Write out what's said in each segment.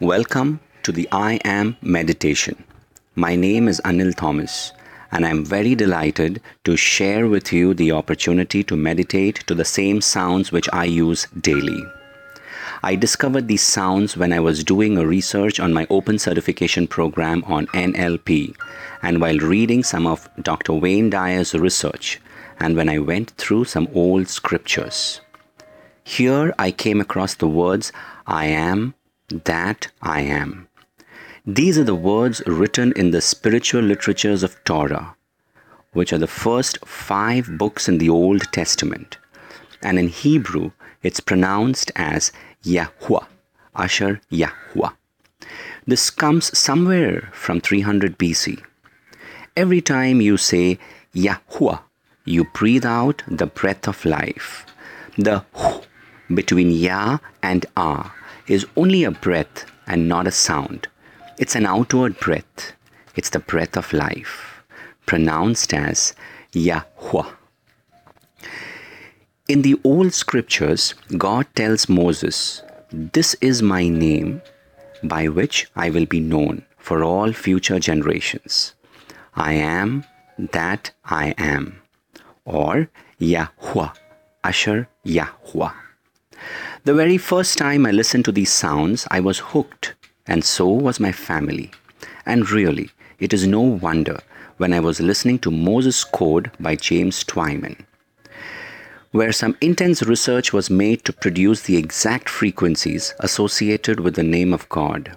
Welcome to the I Am Meditation. My name is Anil Thomas, and I'm very delighted to share with you the opportunity to meditate to the same sounds which I use daily. I discovered these sounds when I was doing a research on my open certification program on NLP and while reading some of Dr. Wayne Dyer's research and when I went through some old scriptures. Here I came across the words I am that I am. These are the words written in the spiritual literatures of Torah, which are the first five books in the Old Testament. And in Hebrew, it's pronounced as Yahuwah, Asher Yahuwah. This comes somewhere from 300 BC. Every time you say Yahuwah, you breathe out the breath of life. The between Ya and Ah is only a breath and not a sound. It's an outward breath. It's the breath of life, pronounced as Yahuwah. In the old scriptures, God tells Moses, This is my name by which I will be known for all future generations. I am that I am, or Yahuwah, Asher Yahuwah. The very first time I listened to these sounds, I was hooked, and so was my family. And really, it is no wonder when I was listening to Moses Code by James Twyman, where some intense research was made to produce the exact frequencies associated with the name of God,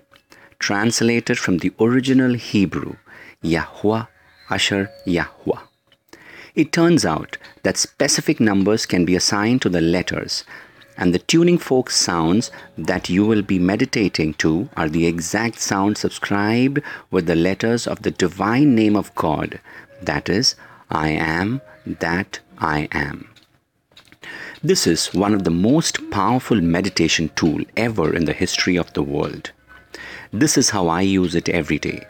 translated from the original Hebrew, Yahweh, Asher Yahweh. It turns out that specific numbers can be assigned to the letters and the tuning fork sounds that you will be meditating to are the exact sounds subscribed with the letters of the divine name of God. That is, I am that I am. This is one of the most powerful meditation tool ever in the history of the world. This is how I use it every day.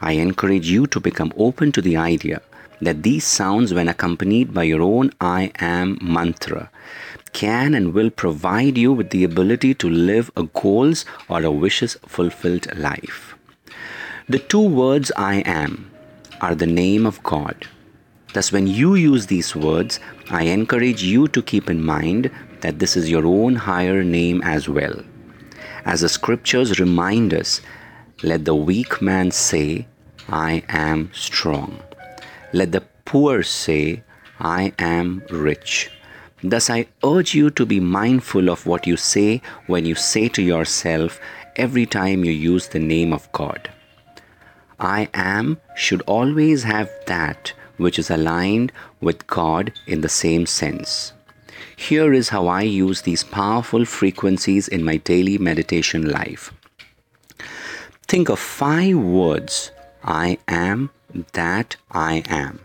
I encourage you to become open to the idea that these sounds, when accompanied by your own I am mantra, can and will provide you with the ability to live a goals or a wishes fulfilled life. The two words I am are the name of God. Thus, when you use these words, I encourage you to keep in mind that this is your own higher name as well. As the scriptures remind us, let the weak man say, I am strong. Let the poor say, I am rich. Thus, I urge you to be mindful of what you say when you say to yourself every time you use the name of God. I am should always have that which is aligned with God in the same sense. Here is how I use these powerful frequencies in my daily meditation life. Think of five words I am, that I am.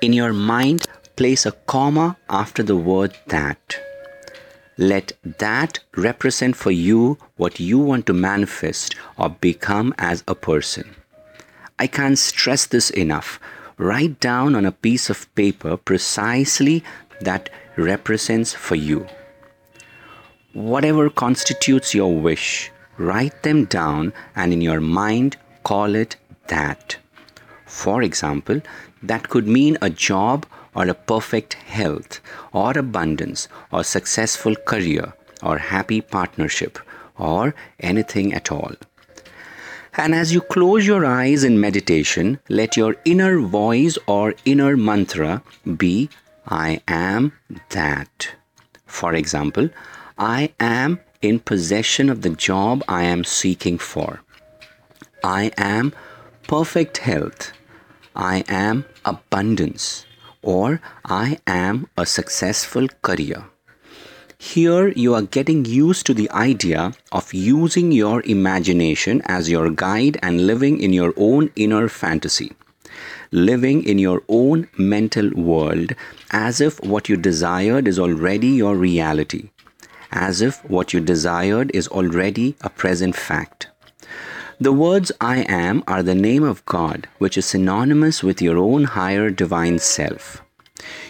In your mind, place a comma after the word that. Let that represent for you what you want to manifest or become as a person. I can't stress this enough. Write down on a piece of paper precisely that represents for you. Whatever constitutes your wish, write them down and in your mind call it that. For example, that could mean a job or a perfect health or abundance or successful career or happy partnership or anything at all. And as you close your eyes in meditation, let your inner voice or inner mantra be I am that. For example, I am in possession of the job I am seeking for. I am perfect health. I am abundance or I am a successful career. Here you are getting used to the idea of using your imagination as your guide and living in your own inner fantasy. Living in your own mental world as if what you desired is already your reality, as if what you desired is already a present fact. The words I am are the name of God, which is synonymous with your own higher divine self.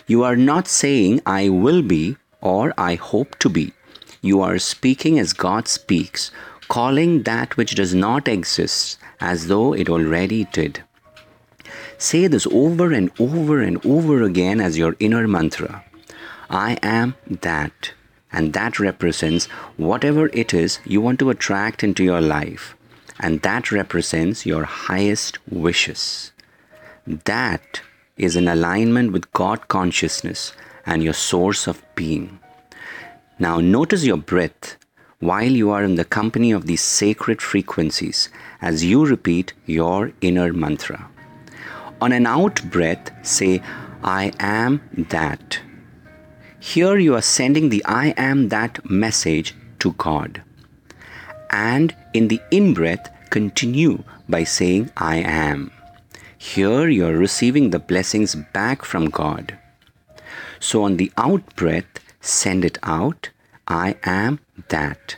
You are not saying, I will be or I hope to be. You are speaking as God speaks, calling that which does not exist as though it already did. Say this over and over and over again as your inner mantra I am that. And that represents whatever it is you want to attract into your life. And that represents your highest wishes. That is in alignment with God consciousness and your source of being. Now, notice your breath while you are in the company of these sacred frequencies as you repeat your inner mantra. On an out breath, say, I am that. Here you are sending the I am that message to God. And in the in breath, continue by saying, I am. Here you are receiving the blessings back from God. So on the out breath, send it out, I am that.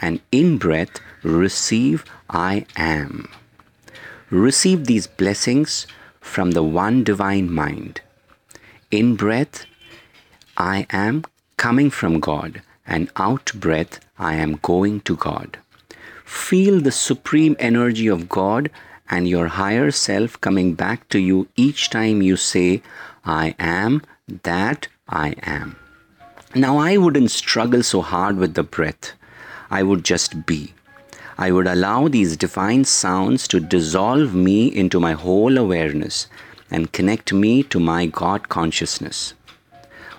And in breath, receive, I am. Receive these blessings from the one divine mind. In breath, I am coming from God, and out breath, I am going to God. Feel the supreme energy of God and your higher self coming back to you each time you say, I am that I am. Now, I wouldn't struggle so hard with the breath. I would just be. I would allow these divine sounds to dissolve me into my whole awareness and connect me to my God consciousness.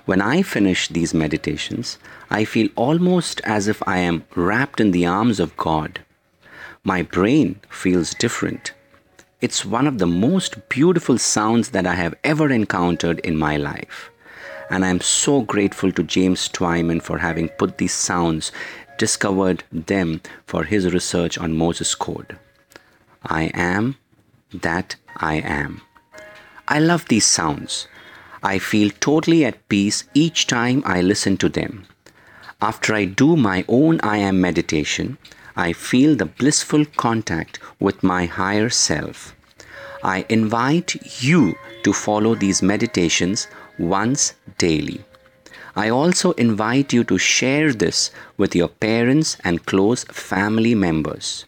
When I finish these meditations, I feel almost as if I am wrapped in the arms of God. My brain feels different. It's one of the most beautiful sounds that I have ever encountered in my life. And I am so grateful to James Twyman for having put these sounds discovered them for his research on Moses Code. I am that I am. I love these sounds. I feel totally at peace each time I listen to them. After I do my own I am meditation, I feel the blissful contact with my higher self. I invite you to follow these meditations once daily. I also invite you to share this with your parents and close family members.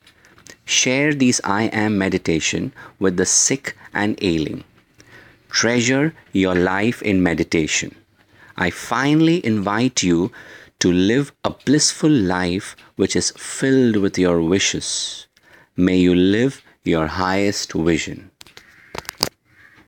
Share these I am meditation with the sick and ailing. Treasure your life in meditation. I finally invite you to live a blissful life which is filled with your wishes. May you live your highest vision.